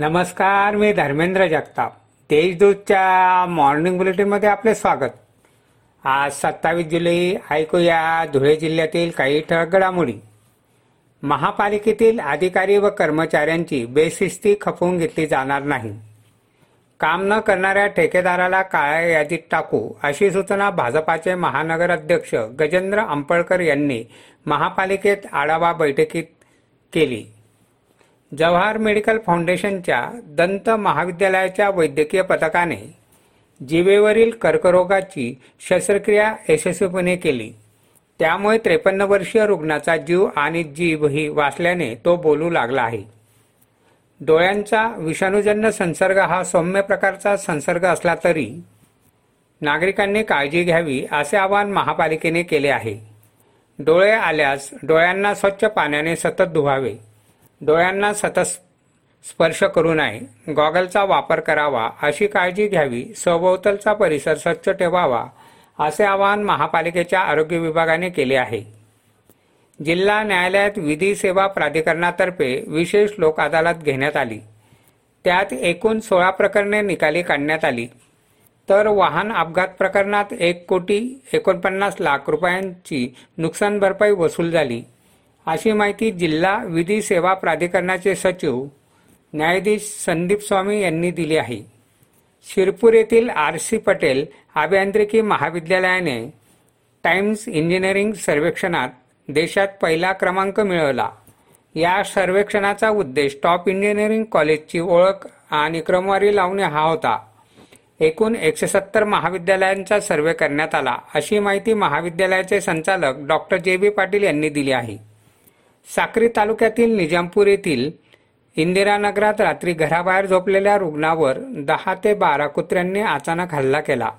नमस्कार मी धर्मेंद्र जगताप. देशदूतच्या मॉर्निंग बुलेटिनमध्ये आपले स्वागत. आज सत्तावीस जुलै ऐकूया धुळे जिल्ह्यातील काही ठळक घडामोडी. महापालिकेतील अधिकारी व कर्मचाऱ्यांची बेशिस्ती खपवून घेतली जाणार नाही. काम न करणाऱ्या ठेकेदाराला काळ्या यादीत टाकू अशी सूचना भाजपाचे महानगर अध्यक्ष गजेंद्र अंपळकर यांनी महापालिकेत आढावा बैठकीत केली. जवाहर मेडिकल फाउंडेशनच्या दंत महाविद्यालयाच्या वैद्यकीय पथकाने जिवेवरील कर्करोगाची शस्त्रक्रिया यशस्वीपणे केली. त्यामुळे त्रेपन्न वर्षीय रुग्णाचा जीव आणि जीवही वाचल्याने तो बोलू लागला आहे. डोळ्यांचा विषाणूजन्य संसर्ग हा सौम्य प्रकारचा संसर्ग असला तरी नागरिकांनी काळजी घ्यावी असे आवाहन महापालिकेने केले आहे. डोळे आल्यास डोळ्यांना स्वच्छ पाण्याने सतत धुवावे. डोळ्यांना सतत स्पर्श करू नये. गॉगलचा वापर करावा. अशी काळजी घ्यावी. सभोवतालचा परिसर स्वच्छ ठेवावा असे आवाहन महापालिकेच्या आरोग्य विभागाने केले आहे. जिल्हा न्यायालयात विधी सेवा प्राधिकरणातर्फे विशेष लोक अदालत घेण्यात आली. त्यात एकूण सोळा प्रकरणे निकाली काढण्यात आली. तर वाहन अपघात प्रकरणात एक कोटी एकोणपन्नास लाख रुपयांची नुकसान भरपाई वसूल झाली. अशी माहिती जिल्हा विधी सेवा प्राधिकरणाचे सचिव न्यायाधीश संदीप स्वामी यांनी दिली आहे. शिरपूर येथील आर सी पटेल अभियांत्रिकी महाविद्यालयाने टाइम्स इंजिनिअरिंग सर्वेक्षणात देशात पहिला क्रमांक मिळवला. या सर्वेक्षणाचा उद्देश टॉप इंजिनिअरिंग कॉलेजची ओळख आणि क्रमवारी लावणे हा होता. एकूण एकशे सत्तर महाविद्यालयांचा सर्वे करण्यात आला अशी माहिती महाविद्यालयाचे संचालक डॉक्टर जे बी पाटील यांनी दिली आहे. साक्री तालुक्यातील निजामपूर येथील इंदिरानगरात रात्री घराबाहेर झोपलेल्या रुग्णावर दहा ते बारा कुत्र्यांनी अचानक हल्ला केला.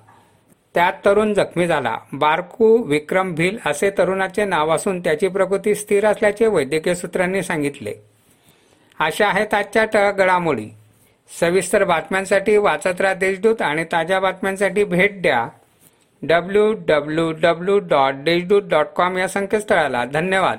त्यात तरुण जखमी झाला. बारकू विक्रम भिल असे तरुणाचे नाव असून त्याची प्रकृती स्थिर असल्याचे वैद्यकीय सूत्रांनी सांगितले. अशा आहेत आजच्या ठळक घडामोडी. सविस्तर बातम्यांसाठी वाचत राहा देशदूत आणि ताज्या बातम्यांसाठी भेट द्या. W W W dot Deshdoot dot com या संकेतस्थळाला. धन्यवाद.